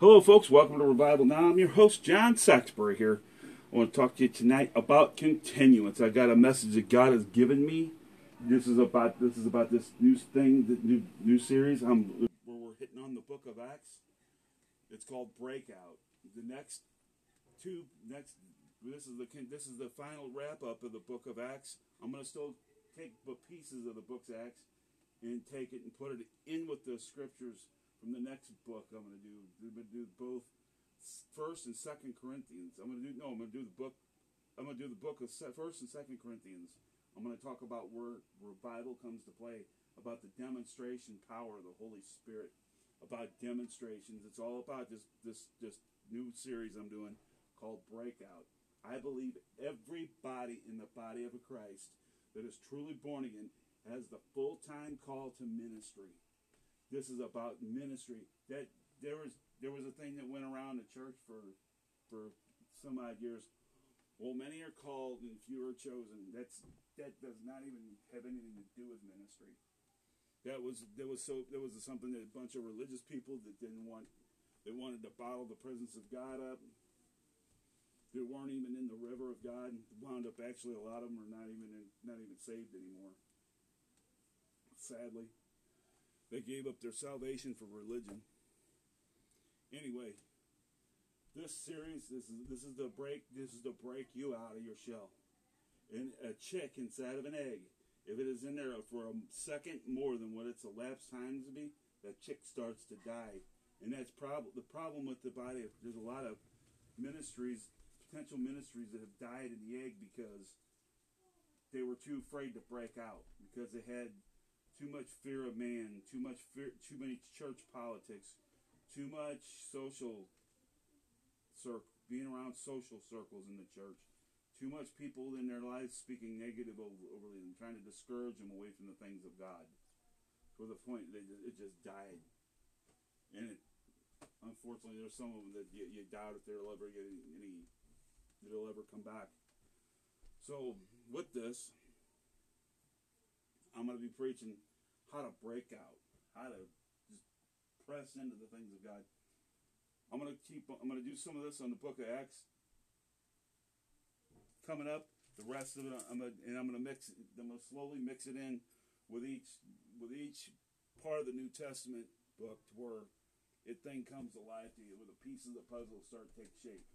Hello, folks. Welcome to Revival Now. I'm your host, John Saxbury here. I want to talk to you tonight about continuance. I got a message that God has given me. This is about this is about this new thing, the new new series. I'm where we're hitting on the Book of Acts. It's called Breakout. The next two next this is the this is the final wrap up of the Book of Acts. I'm going to still take the pieces of the Book of Acts and take it and put it in with the scriptures from the next book I'm going to do. I'm going to do both First and Second Corinthians. I'm going to do no. I'm going to do the book. I'm going to do the book of First and Second Corinthians. I'm going to talk about where revival comes to play, about the demonstration power of the Holy Spirit, about demonstrations. It's all about this this this new series I'm doing called Breakout. I believe everybody in the body of Christ that is truly born again has the full time call to ministry. This is about ministry. That there was there was a thing that went around the church for for some odd years. Well, many are called and few are chosen. That's that does not even have anything to do with ministry. That was there was so there was something that a bunch of religious people that didn't want they wanted to bottle the presence of God up. They weren't even in the river of God. Wound up actually a lot of them are not even in, not even saved anymore. Sadly. They gave up their salvation for religion. Anyway, this series, this is this is the break. This is to break you out of your shell. And a chick inside of an egg, if it is in there for a second more than what its elapsed time to be, that chick starts to die. And that's prob- the problem with the body. There's a lot of ministries, potential ministries that have died in the egg because they were too afraid to break out because they had too much fear of man, too much fear, too many church politics, too much social circle, being around social circles in the church, too much people in their lives speaking negative over, them, trying to discourage them away from the things of God. For the point that it just died, and it, unfortunately, there's some of them that you, you doubt if they'll ever get any, any, they'll ever come back. So with this, I'm going to be preaching how to break out, how to just press into the things of God. I'm gonna keep. I'm gonna do some of this on the Book of Acts. Coming up, the rest of it, I'm gonna and I'm gonna mix. I'm gonna slowly mix it in with each with each part of the New Testament book to where it thing comes alive to you, where the pieces of the puzzle start to take shape.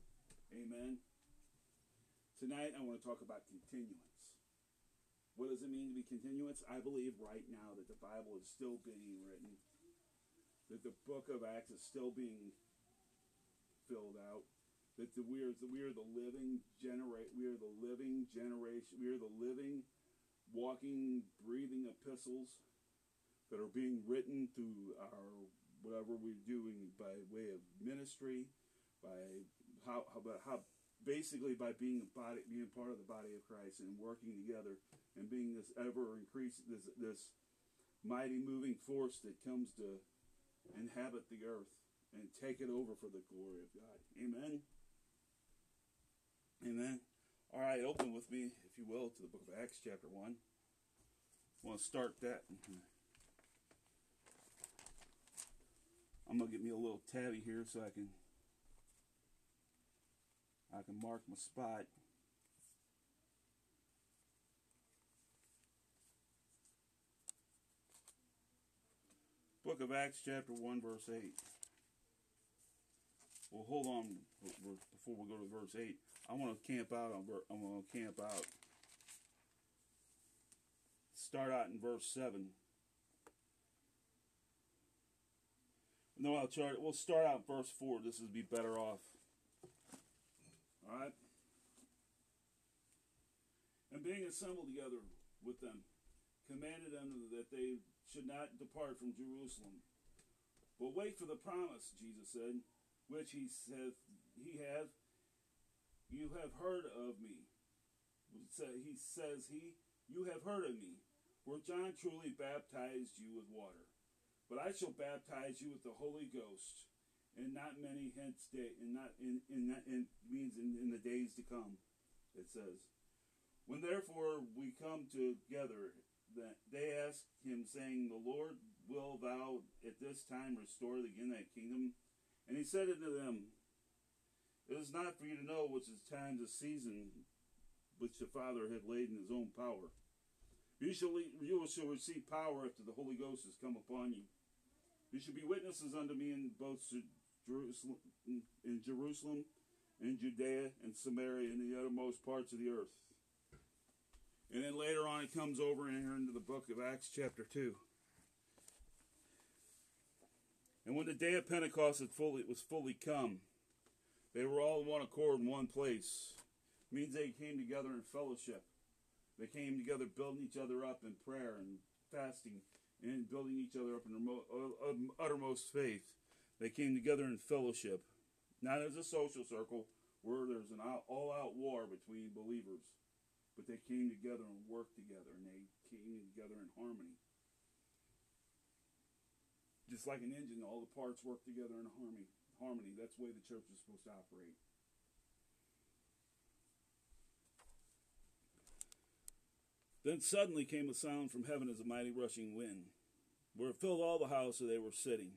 Amen. Tonight, I want to talk about continuance. What does it mean to be continuance? I believe right now that the Bible is still being written, that the book of Acts is still being filled out, that the, we, are, we are the living generate we are the living generation, we are the living, walking, breathing epistles that are being written through our whatever we're doing by way of ministry, by how, how, how basically by being a body, being part of the body of Christ and working together and being this ever increasing this this mighty moving force that comes to inhabit the earth and take it over for the glory of God. Amen. Amen. All right, open with me, if you will, to the book of Acts, chapter 1. I want to start that. I'm going to get me a little tabby here so I can I can mark my spot. Book of Acts, chapter 1, verse 8. Well, hold on before we go to verse 8. I want to camp out I'm going to camp out. Start out in verse 7. No, I'll try. We'll start out verse 4. This would be better off. All right? And being assembled together with them, commanded them that they should not depart from Jerusalem, but wait for the promise, Jesus said, which he saith he have you have heard of me. He says he you have heard of me. For John truly baptized you with water, but I shall baptize you with the Holy Ghost and not many hence day, and not in in that in means in, in the days to come. It says, when therefore we come together, that they asked him, saying, "The Lord will thou at this time restore again that kingdom?" And he said unto them, It is not for you to know which is times of season which the Father had laid in his own power. You shall, you shall receive power after the Holy Ghost has come upon you. You shall be witnesses unto me in both Jerusalem, in Jerusalem, in Judea, and Samaria, and the uttermost parts of the earth. And then later on, it comes over in here into the book of Acts, chapter two. And when the day of Pentecost had fully, was fully come, they were all in one accord in one place. It means they came together in fellowship. They came together building each other up in prayer and fasting and building each other up in their uh, uttermost faith. They came together in fellowship, not as a social circle where there's an all out war between believers, but they came together and worked together and they came together in harmony. Just like an engine, all the parts work together in harmony. Harmony. That's the way the church is supposed to operate. Then suddenly came a sound from heaven as a mighty rushing wind, where it filled all the house where they were sitting.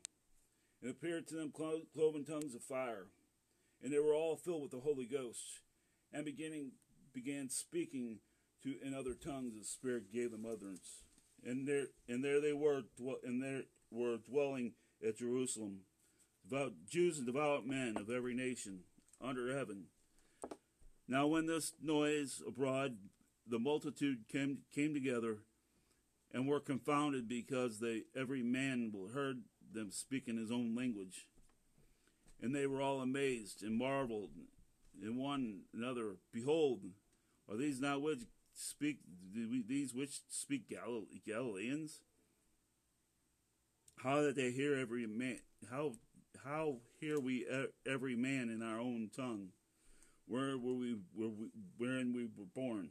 And appeared to them cloven tongues of fire, and they were all filled with the Holy Ghost, and beginning began speaking to in other tongues as the Spirit gave them utterance. And there and there they were, and there were dwelling at Jerusalem, devout Jews and devout men of every nation under heaven. Now, when this noise abroad, the multitude came came together, and were confounded because they every man heard them speaking his own language, and they were all amazed and marveled, in one another, behold, are these not which speak these which speak Galileans? How that they hear every man? How how hear we every man in our own tongue? Where were we? Where we, wherein we were born?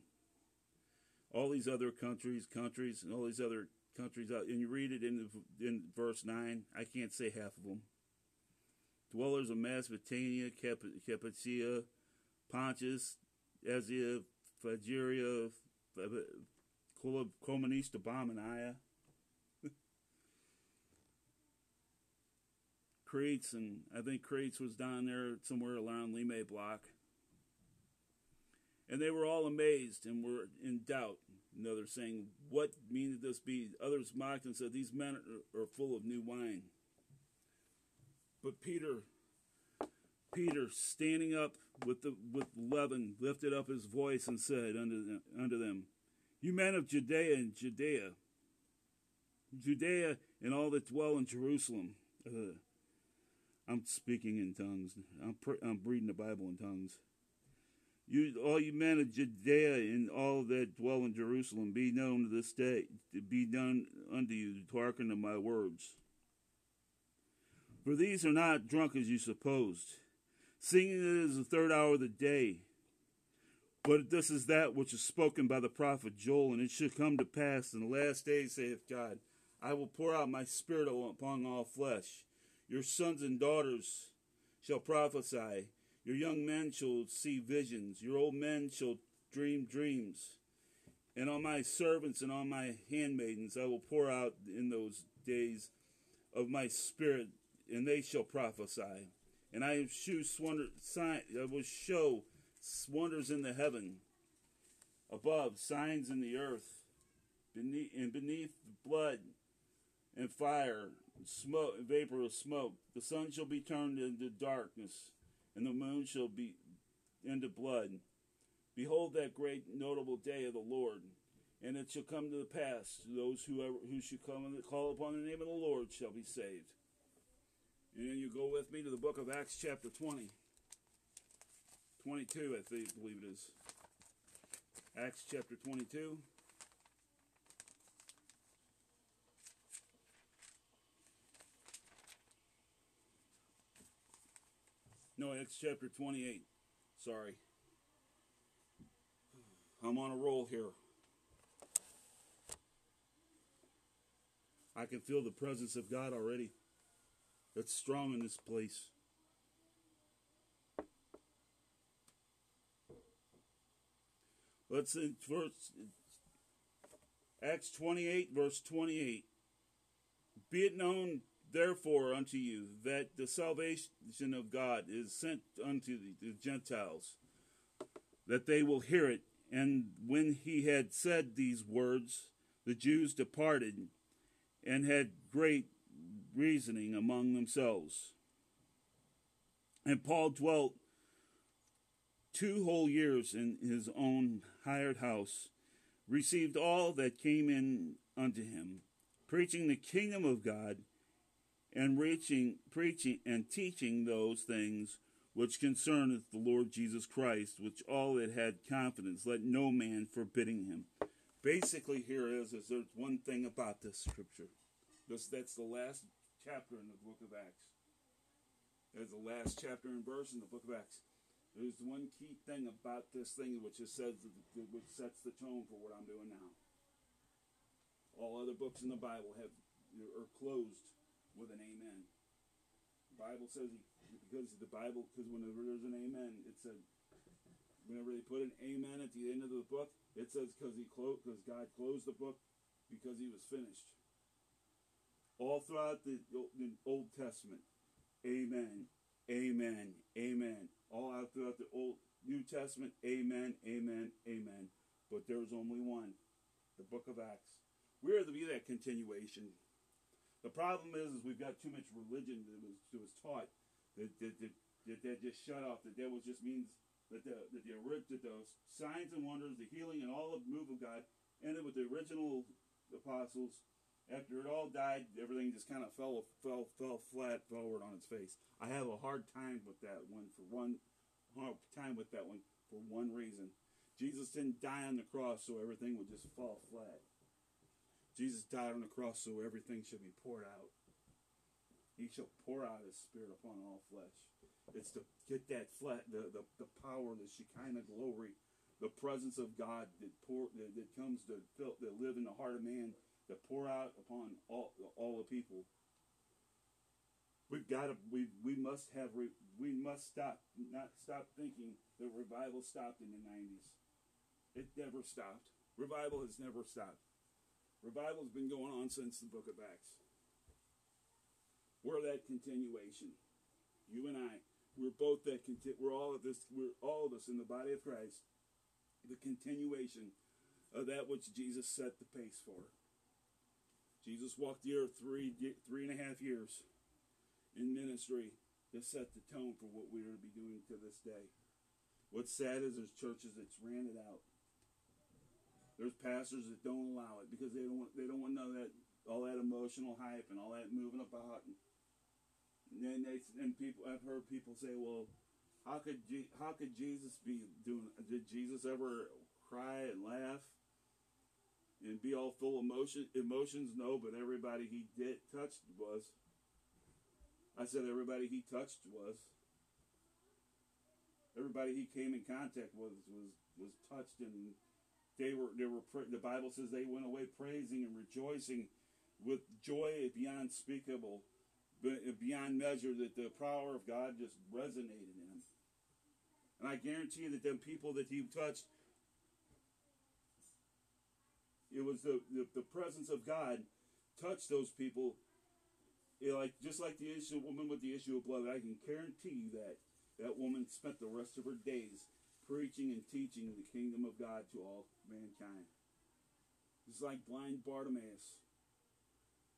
All these other countries, countries, and all these other countries, out, and you read it in the, in verse nine. I can't say half of them. Dwellers of Mesopotamia, Cappadocia, Pontus, Asia, Phrygia, Communista Bomania. Crates, and I think Crates was down there somewhere around Lime Block. And they were all amazed and were in doubt. Another saying, What meaneth this be? Others mocked and said, These men are, are full of new wine. But Peter, Peter, standing up with the with leaven, lifted up his voice and said unto unto them You men of Judea and Judea, Judea and all that dwell in Jerusalem. Uh, I'm speaking in tongues. I'm pre- I'm reading the Bible in tongues. You, all you men of Judea and all that dwell in Jerusalem, be known to this day, to be done unto you to hearken to my words. For these are not drunk as you supposed, seeing it is the third hour of the day. But this is that which is spoken by the prophet Joel, and it shall come to pass in the last days, saith God, I will pour out my spirit upon all flesh your sons and daughters shall prophesy. Your young men shall see visions. Your old men shall dream dreams. And on my servants and on my handmaidens I will pour out in those days of my spirit, and they shall prophesy. And I will show wonders in the heaven, above signs in the earth, beneath and beneath blood and fire, smoke, vapor of smoke. The sun shall be turned into darkness, and the moon shall be into blood. Behold that great notable day of the Lord. And it shall come to the pass, those whoever who should come and call upon the name of the Lord shall be saved. And you go with me to the book of Acts chapter 20. 22, I think, believe it is. Acts chapter 22. No, Acts chapter 28. Sorry. I'm on a roll here. I can feel the presence of God already. It's strong in this place. Let's in verse Acts 28, verse 28. Be it known therefore unto you that the salvation of God is sent unto the, Gentiles, that they will hear it. And when he had said these words, the Jews departed and had great reasoning among themselves. And Paul dwelt two whole years in his own hired house, received all that came in unto him, preaching the kingdom of God and reaching, preaching and teaching those things which concerneth the Lord Jesus Christ, which all that had confidence, let no man forbidding him. Basically, here is, is there's one thing about this scripture. This, that's the last chapter in the book of Acts. That's the last chapter and verse in the book of Acts. There's one key thing about this thing which is says which sets the tone for what I'm doing now. All other books in the Bible have are closed with an amen. The Bible says because the Bible because whenever there's an amen, it said whenever they put an amen at the end of the book, it says because he closed because God closed the book because he was finished. All throughout the, the Old Testament, amen, amen, amen. All out throughout the Old New Testament, amen, amen, amen. But there's only one, the Book of Acts. We are to be that continuation. The problem is, is we've got too much religion that was, that was taught that that, that, that, that just shut off. That that was just means that the that the that those signs and wonders, the healing, and all the move of God ended with the original apostles. After it all died, everything just kind of fell fell fell flat forward on its face. I have a hard time with that one for one hard time with that one for one reason. Jesus didn't die on the cross so everything would just fall flat. Jesus died on the cross so everything should be poured out. He shall pour out his spirit upon all flesh. It's to get that flat, the, the, the power, the Shekinah glory, the presence of God that pour that, that comes to fill, that live in the heart of man, that pour out upon all all the people. We've got to. We we must have. We must stop. Not stop thinking that revival stopped in the '90s. It never stopped. Revival has never stopped. Revival has been going on since the Book of Acts. We're that continuation. You and I, we're both that. Conti- we're all of this. We're all of us in the body of Christ. The continuation of that which Jesus set the pace for. Jesus walked the earth three three and a half years in ministry to set the tone for what we're going to be doing to this day. What's sad is there's churches that's ran it out. There's pastors that don't allow it because they don't want they don't want none of that all that emotional hype and all that moving about and then they and people I've heard people say, well, how could how could Jesus be doing? Did Jesus ever cry and laugh and be all full of emotion emotions? No, but everybody he did touched was. I said everybody he touched was. Everybody he came in contact with was was touched and they were they were the Bible says they went away praising and rejoicing with joy beyond speakable, beyond measure. That the power of God just resonated in them. And I guarantee you that them people that he touched, it was the, the, the presence of God touched those people. It like just like the issue of woman with the issue of blood, I can guarantee you that that woman spent the rest of her days preaching and teaching the kingdom of God to all mankind. Just like blind Bartimaeus.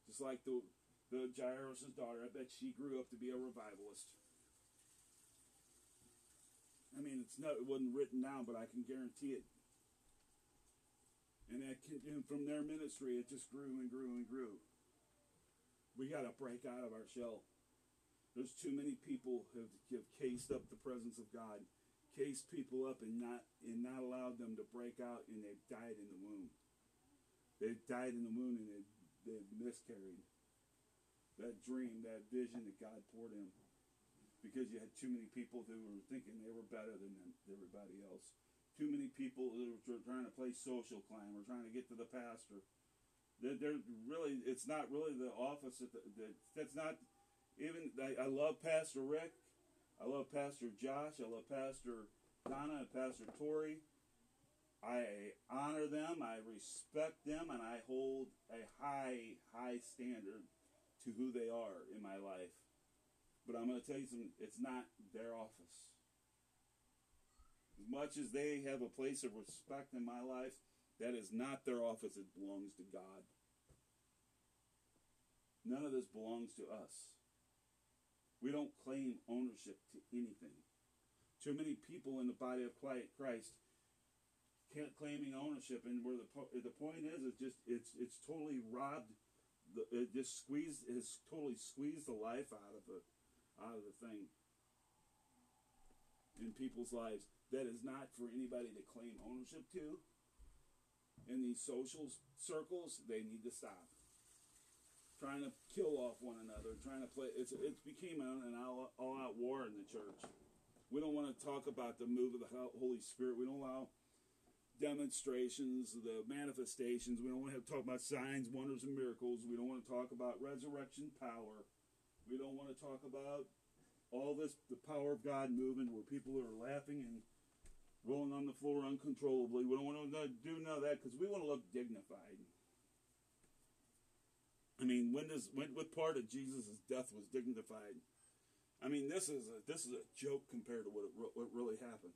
Just like the, the Jairus' daughter. I bet she grew up to be a revivalist. I mean, it's not, it wasn't written down, but I can guarantee it. And, that, and from their ministry, it just grew and grew and grew. We got to break out of our shell. There's too many people who have, have cased up the presence of God cased people up and not and not allowed them to break out and they've died in the womb. They've died in the womb and they they've miscarried. That dream, that vision that God poured in. Because you had too many people who were thinking they were better than everybody else. Too many people who were trying to play social climb or trying to get to the pastor. They're, they're really, it's not really the office that, that that's not even. I, I love Pastor Rick I love Pastor Josh. I love Pastor Donna and Pastor Tori. I honor them, I respect them, and I hold a high, high standard to who they are in my life. But I'm going to tell you something, it's not their office. As much as they have a place of respect in my life, that is not their office. It belongs to God. None of this belongs to us. We don't claim ownership to anything. Too many people in the body of Christ can't claiming ownership, and where the the point is, it's just it's it's totally robbed. The, it just squeezed has totally squeezed the life out of it, out of the thing in people's lives. That is not for anybody to claim ownership to. In these social circles, they need to stop trying to kill off one another, trying to play. It's it's became an all, all out war in the church. We don't want to talk about the move of the Holy Spirit. We don't allow demonstrations, the manifestations. We don't want to talk about signs, wonders, and miracles. We don't want to talk about resurrection power. We don't want to talk about all this, the power of God moving where people are laughing and rolling on the floor uncontrollably. We don't want to do none of that because we want to look dignified. I mean, when does when what part of Jesus' death was dignified? I mean, this is a this is a joke compared to what it, what really happened.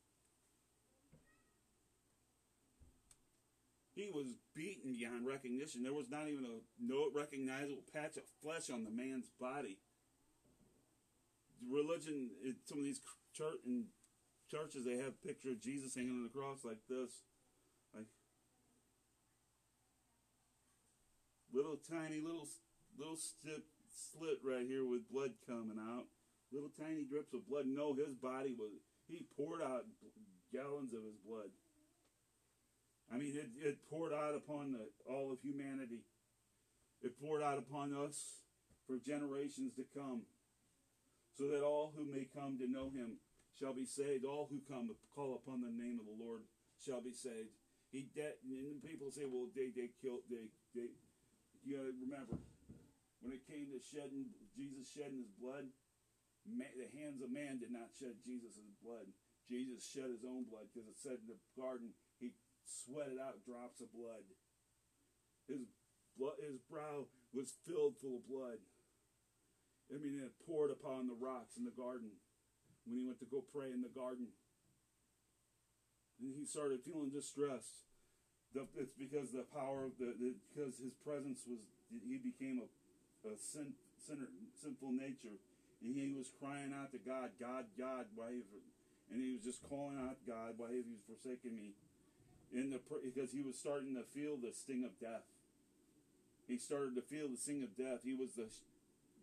He was beaten beyond recognition. There was not even a no recognizable patch of flesh on the man's body. Religion, some of these church in churches, they have picture of Jesus hanging on the cross like this, like little tiny little little slit, slit right here with blood coming out, little tiny drips of blood. No, his body was he poured out gallons of his blood. I mean, it, it poured out upon the, all of humanity. It poured out upon us for generations to come, so that all who may come to know him shall be saved. All who come call upon the name of the Lord shall be saved. He de- and people say, well, they they killed they they. You got to remember, when it came to shedding Jesus shedding his blood, man, the hands of man did not shed Jesus' blood. Jesus shed his own blood because it said in the garden he sweated out drops of blood. His blood, his brow was filled full of blood. I mean, it poured upon the rocks in the garden when he went to go pray in the garden. And he started feeling distressed. It's because the power of the, the because his presence was he became a, a sin, sinner, sinful nature, and he was crying out to God, God, God, why have, and he was just calling out God, why have you forsaken me? In the because he was starting to feel the sting of death. He started to feel the sting of death. He was the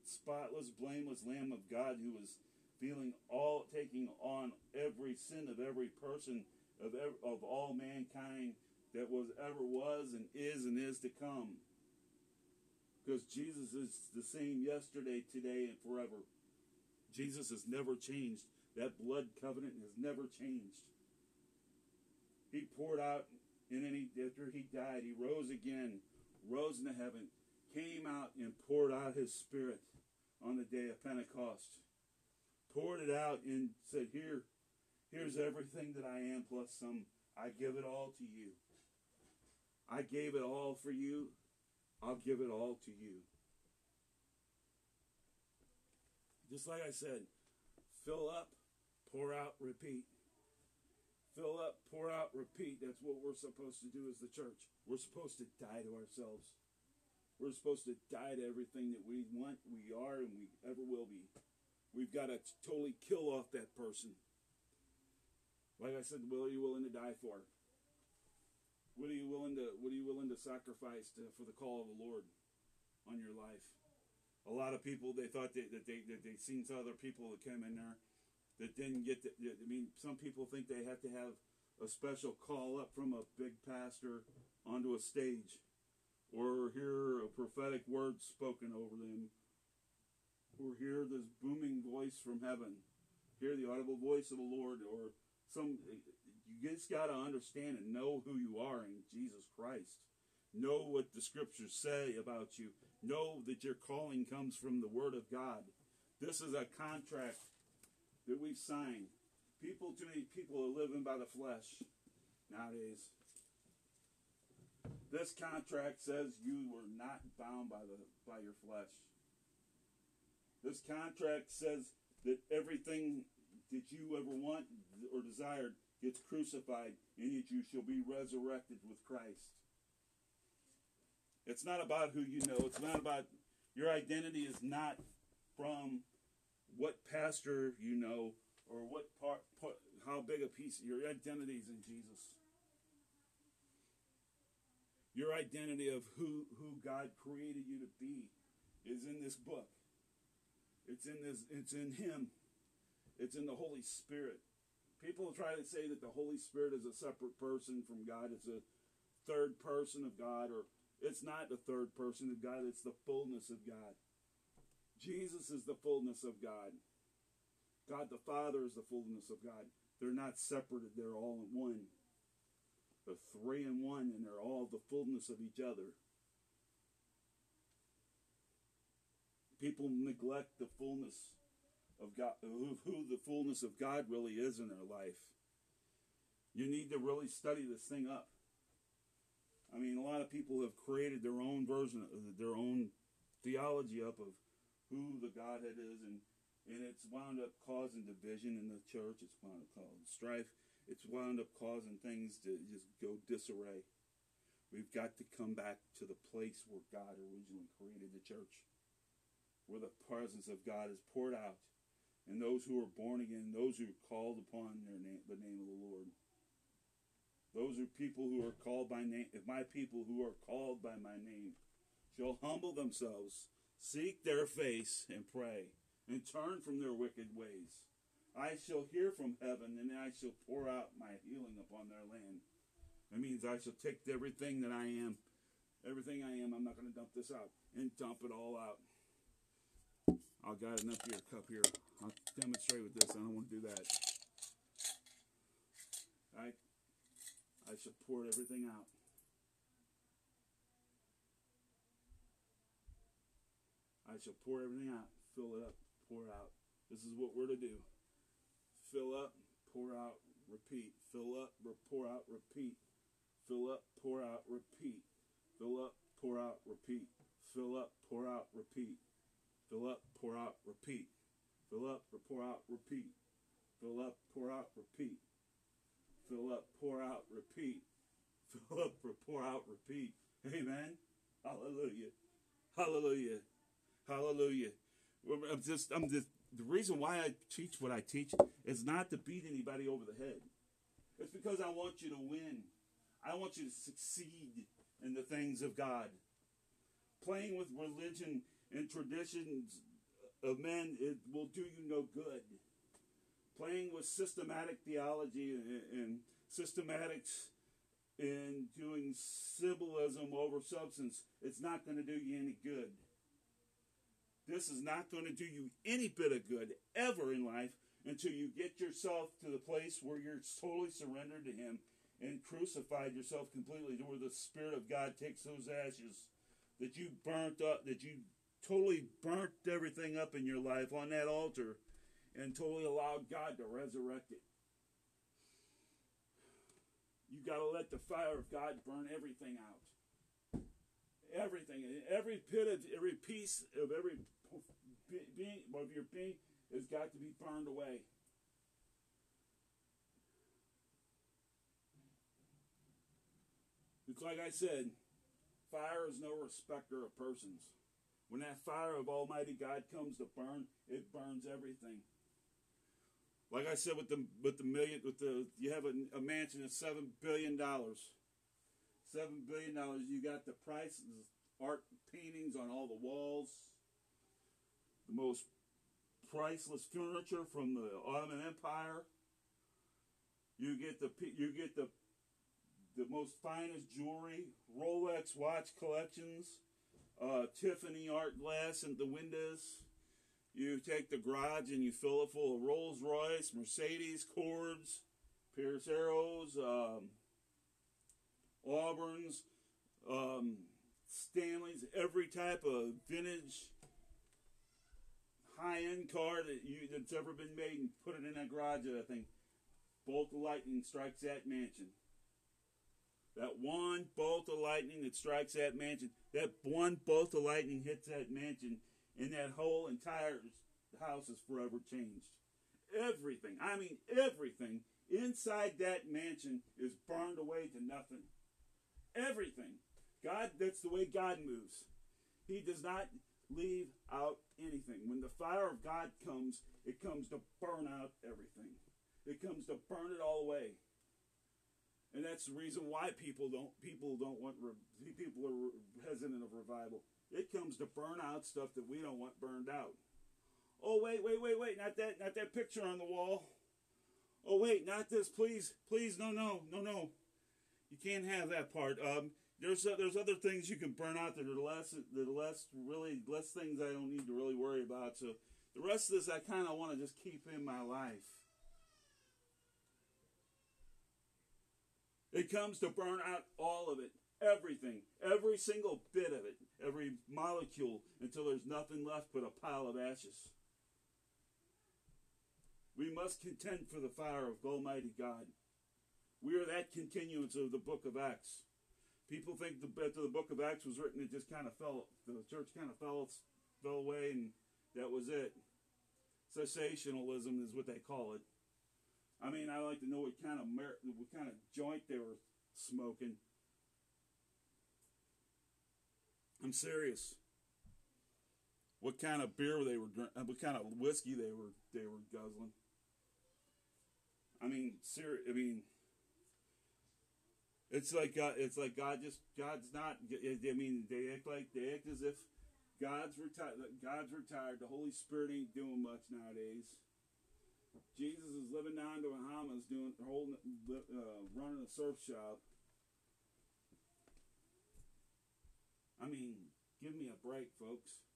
spotless, blameless Lamb of God who was feeling all, taking on every sin of every person of of all mankind that was ever was and is and is to come. Because Jesus is the same yesterday, today, and forever. Jesus has never changed. That blood covenant has never changed. He poured out, and then he, after he died, he rose again, rose into heaven, came out and poured out his spirit on the day of Pentecost. Poured it out and said, Here, here's everything that I am plus some. I give it all to you. I gave it all for you. I'll give it all to you. Just like I said, fill up, pour out, repeat. Fill up, pour out, repeat. That's what we're supposed to do as the church. We're supposed to die to ourselves. We're supposed to die to everything that we want, we are, and we ever will be. We've got to totally kill off that person. Like I said, are you willing to die for? What are you willing to What are you willing to sacrifice to, for the call of the Lord on your life? A lot of people they thought they, that they that they seen some other people that came in there that didn't get. The, I mean, some people think they have to have a special call up from a big pastor onto a stage, or hear a prophetic word spoken over them, or hear this booming voice from heaven, hear the audible voice of the Lord, or some you just got to understand and know who you are in Jesus Christ. Know what the scriptures say about you. Know that your calling comes from the Word of God. This is a contract that we've signed. People, too many people are living by the flesh nowadays. This contract says you were not bound by the by your flesh. This contract says that everything that you ever want or desired gets crucified, and that you shall be resurrected with Christ. It's not about who you know. It's not about your identity is not from what pastor you know or what part, part how big a piece. Your identity is in Jesus. Your identity of who who God created you to be is in this book. It's in this. It's in Him. It's in the Holy Spirit. People try to say that the Holy Spirit is a separate person from God. It's a third person of God, or it's not the third person of God. It's the fullness of God. Jesus is the fullness of God. God the Father is the fullness of God. They're not separated. They're all in one. They're three in one, and they're all the fullness of each other. People neglect the fullness of God, who the fullness of God really is in their life. You need to really study this thing up. I mean, a lot of people have created their own version, of their own theology up of who the Godhead is, and and it's wound up causing division in the church. It's wound up causing strife. It's wound up causing things to just go disarray. We've got to come back to the place where God originally created the church, where the presence of God is poured out and those who are born again, those who are called upon their name, the name of the Lord. Those are people who are called by name. If my people who are called by my name shall humble themselves, seek their face, and pray, and turn from their wicked ways, I shall hear from heaven, and I shall pour out my healing upon their land. That means I shall take everything that I am, everything I am. I'm not going to dump this out and dump it all out. I got an empty cup here. I'll demonstrate with this. I don't want to do that. I, I pour everything out. I shall pour everything out. Fill it up. Pour out. This is what we're to do. Fill up. Pour out. Repeat. Fill up. Pour out. Repeat. Fill up. Pour out. Repeat. Fill up. Pour out. Repeat. Fill up. Pour out. Repeat. Fill up, pour out, repeat. Fill up, pour out, repeat. Fill up, pour out, repeat. Fill up, pour out, repeat. Fill up, pour out, repeat. Amen. Hallelujah. Hallelujah. Hallelujah. I'm just, I'm just, the reason why I teach what I teach is not to beat anybody over the head. It's because I want you to win. I want you to succeed in the things of God. Playing with religion and traditions of men, it will do you no good. Playing with systematic theology and, systematics and doing symbolism over substance, it's not going to do you any good. This is not going to do you any bit of good ever in life until you get yourself to the place where you're totally surrendered to Him and crucified yourself completely, to where the Spirit of God takes those ashes that you burnt up, that you totally burnt everything up in your life on that altar and totally allowed God to resurrect it. You got to let the fire of God burn everything out. Everything, every pit of every piece of every being of your being has got to be burned away. It's like I said, fire is no respecter of persons. When that fire of Almighty God comes to burn, it burns everything. Like I said, with the with the million, with the you have a, a mansion of seven billion dollars. Seven billion dollars. You got the prices, art paintings on all the walls. The most priceless furniture from the Ottoman Empire. You get the you get the the most finest jewelry, Rolex watch collections uh, Tiffany art glass in the windows. You take the garage and you fill it full of Rolls Royce, Mercedes, Cords, Pierce Arrows, um, Auburns, um, Stanleys, every type of vintage high-end car that you that's ever been made, and put it in that garage. I think bolt lightning strikes that mansion. That one bolt of lightning that strikes that mansion, that one bolt of lightning hits that mansion, and that whole entire house is forever changed. Everything, I mean everything inside that mansion is burned away to nothing. Everything. God, that's the way God moves. He does not leave out anything. When the fire of God comes, it comes to burn out everything. It comes to burn it all away. And that's the reason why people don't people don't want people are hesitant of revival. It comes to burn out stuff that we don't want burned out. Oh wait, wait, wait, wait! Not that, not that picture on the wall. Oh wait, not this, please, please, no, no, no, no. You can't have that part. Um, there's uh, there's other things you can burn out that are less are less really less things I don't need to really worry about. So the rest of this I kind of want to just keep in my life. It comes to burn out all of it, everything, every single bit of it, every molecule, until there's nothing left but a pile of ashes. We must contend for the fire of Almighty God. We are that continuance of the book of Acts. People think the, after the book of Acts was written, it just kind of fell, the church kind of fell, fell away, and that was it. Cessationalism is what they call it. I mean, I like to know what kind of mer- what kind of joint they were smoking. I'm serious. What kind of beer they were drinking? What kind of whiskey they were they were guzzling? I mean, ser- I mean, it's like it's like God just God's not. I mean, they act like they act as if God's retired. God's retired. The Holy Spirit ain't doing much nowadays. Jesus is living down to Bahamas, doing holding, uh, running a surf shop. I mean, give me a break, folks.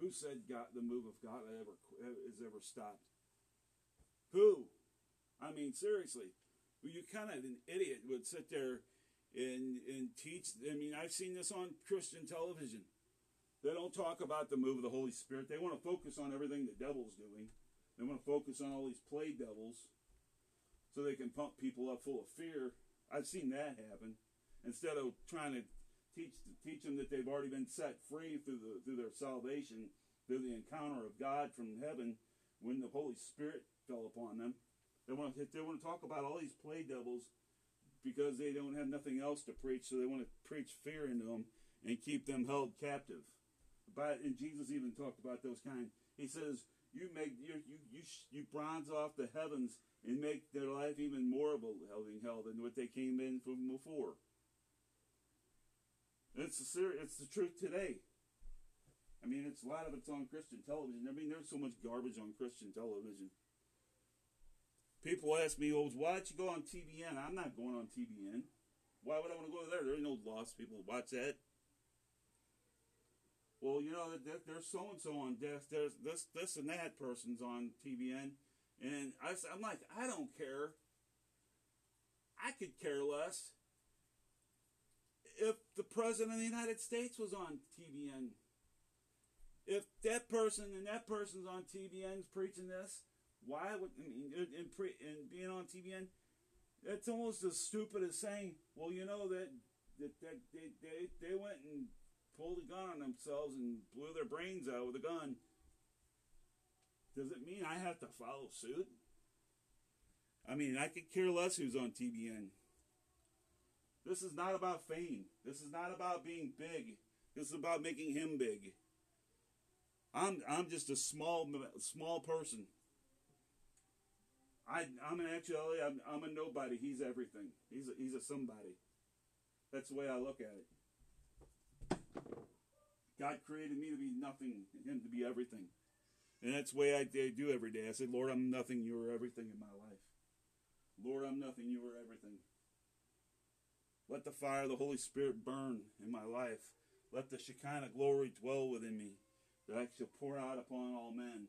Who said God, the move of God ever has ever stopped? Who? I mean, seriously, you kind of an idiot would sit there and and teach. I mean, I've seen this on Christian television. They don't talk about the move of the Holy Spirit. They want to focus on everything the devil's doing. They want to focus on all these play devils so they can pump people up full of fear. I've seen that happen. Instead of trying to teach teach them that they've already been set free through the through their salvation, through the encounter of God from heaven when the Holy Spirit fell upon them. They want to they want to talk about all these play devils because they don't have nothing else to preach, so they want to preach fear into them and keep them held captive. But and Jesus even talked about those kind. He says you make you you you, you bronze off the heavens and make their life even more of a helping hell than what they came in from before. it's the ser- it's the truth today. I mean, it's a lot of it's on Christian television. I mean, there's so much garbage on Christian television. People ask me, "Oh, why don't you go on TBN?" I'm not going on TBN. Why would I want to go there? There ain't no lost people watch that well, you know, there's so and so on this, there's this, this and that person's on TBN, and I, I'm like, I don't care. I could care less if the president of the United States was on TBN. If that person and that person's on TBN preaching this, why would I mean in, pre, in being on TBN? It's almost as stupid as saying, well, you know that that, that they, they they went and pulled a gun on themselves and blew their brains out with a gun, does it mean I have to follow suit? I mean, I could care less who's on TBN. This is not about fame. This is not about being big. This is about making him big. I'm I'm just a small small person. I I'm actually I'm, I'm a nobody. He's everything. He's a, he's a somebody. That's the way I look at it. God created me to be nothing and Him to be everything. And that's the way I, I do every day. I say, Lord, I'm nothing. You are everything in my life. Lord, I'm nothing. You are everything. Let the fire of the Holy Spirit burn in my life. Let the Shekinah glory dwell within me, that I shall pour out upon all men.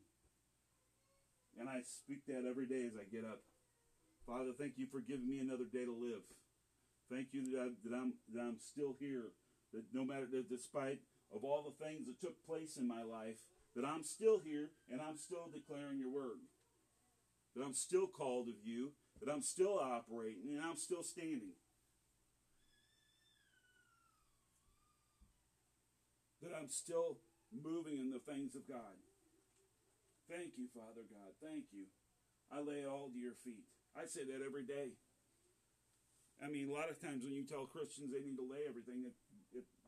And I speak that every day as I get up. Father, thank you for giving me another day to live. Thank you that, I, that I'm that I'm still here. That no matter that despite of all the things that took place in my life, that I'm still here and I'm still declaring your word. That I'm still called of you, that I'm still operating, and I'm still standing. That I'm still moving in the things of God. Thank you, Father God. Thank you. I lay it all to your feet. I say that every day. I mean, a lot of times when you tell Christians they need to lay everything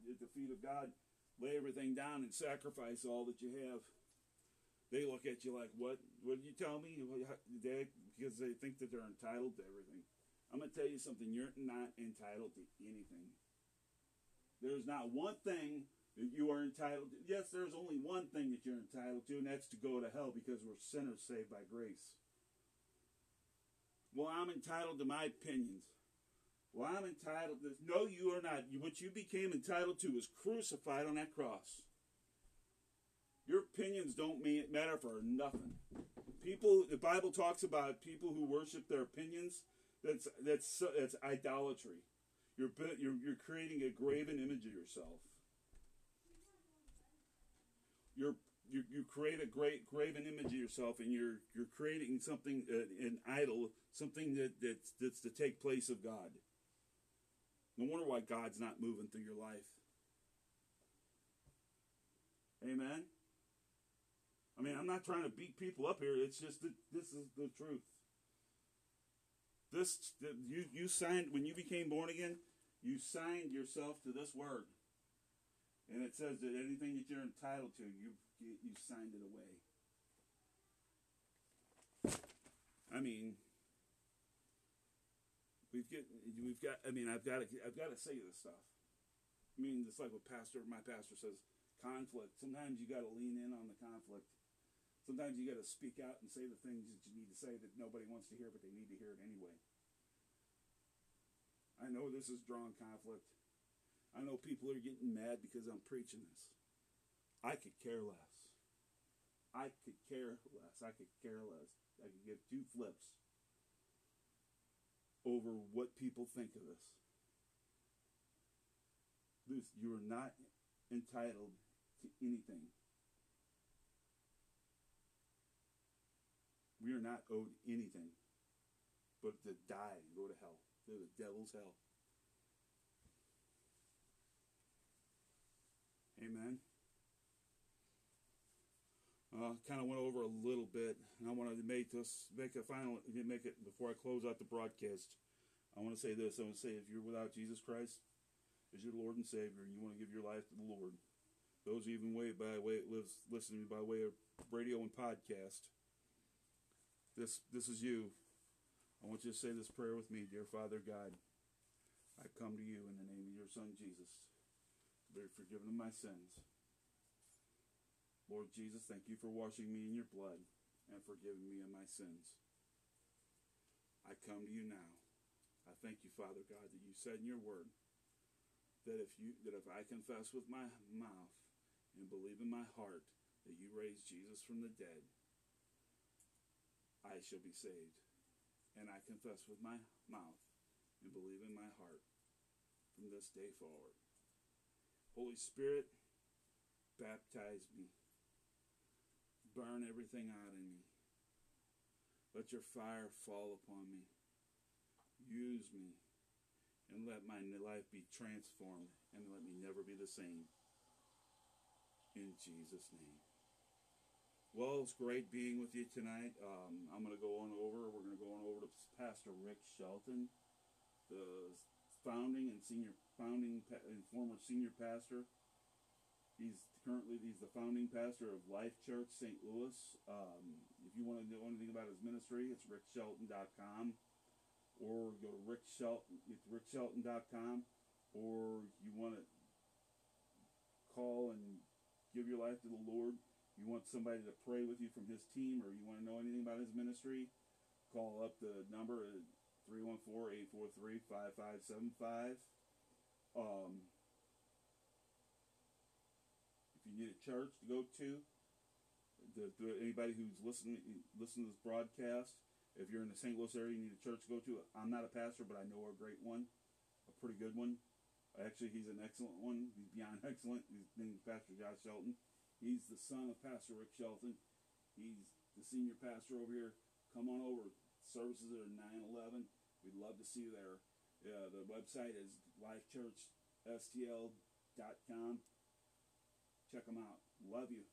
at, the feet of God, lay everything down and sacrifice all that you have, they look at you like, "What? What did you tell me?" They, because they think that they're entitled to everything. I'm going to tell you something. You're not entitled to anything. There's not one thing that you are entitled to. Yes, there's only one thing that you're entitled to, and that's to go to hell because we're sinners saved by grace. Well, I'm entitled to my opinions. Well, I'm entitled to. No, you are not. What you became entitled to was crucified on that cross. Your opinions don't matter for nothing. People, the Bible talks about people who worship their opinions. That's that's that's idolatry. You're you're you're creating a graven image of yourself. You're you, you create a great graven image of yourself, and you're you're creating something uh, an idol, something that that's that's to take place of God. No wonder why God's not moving through your life. Amen. I mean, I'm not trying to beat people up here. It's just that this is the truth. This you you signed when you became born again. You signed yourself to this word, and it says that anything that you're entitled to, you you signed it away. I mean, we've get we've got. I mean, I've got to I've got to say this stuff. I mean, it's like what pastor my pastor says. Conflict. Sometimes you got to lean in on the conflict Sometimes you got to speak out and say the things that you need to say that nobody wants to hear, but they need to hear it anyway. I know this is drawing conflict. I know people are getting mad because I'm preaching this. I could care less. I could care less. I could care less. I could give two flips over what people think of. This, you are not entitled to anything. We are not owed anything but to die and go to hell, to the devil's hell. Amen. Uh, kind of went over a little bit, and I wanted to make this make a final make it before I close out the broadcast. I want to say this. I want to say if you're without Jesus Christ as your Lord and Savior, and you want to give your life to the Lord, those even way by way lives listening by way of radio and podcast, this this is you. I want you to say this prayer with me, dear Father God. I come to you in the name of your Son Jesus to be forgiven of my sins. Lord Jesus, thank you for washing me in your blood and forgiving me of my sins. I come to you now. I thank you, Father God, that you said in your word that if you that if I confess with my mouth and believe in my heart that you raised Jesus from the dead, I shall be saved. And I confess with my mouth and believe in my heart from this day forward. Holy Spirit, baptize me. Burn everything out in me. Let your fire fall upon me. Use me. And let my life be transformed and let me never be the same. In Jesus' name. Well, it's great being with you tonight. Um, I'm going to go on over. We're going to go on over to Pastor Rick Shelton, the founding and senior founding and former senior pastor. He's currently he's the founding pastor of Life Church St. Louis. Um, if you want to know anything about his ministry, it's rickshelton.com, or go to Rick Shelton. It's rickshelton.com, or you want to call and give your life to the Lord you want somebody to pray with you from his team or you want to know anything about his ministry, call up the number at 314-843-5575. Um, if you need a church to go to, anybody who's listening listen to this broadcast, if you're in the St. Louis area, you need a church to go to. I'm not a pastor, but I know a great one, a pretty good one. Actually, he's an excellent one. He's beyond excellent. His name is Pastor Josh Shelton. He's the son of Pastor Rick Shelton. He's the senior pastor over here. Come on over. Services are 911. We'd love to see you there. The website is lifechurchstl.com. Check them out. Love you.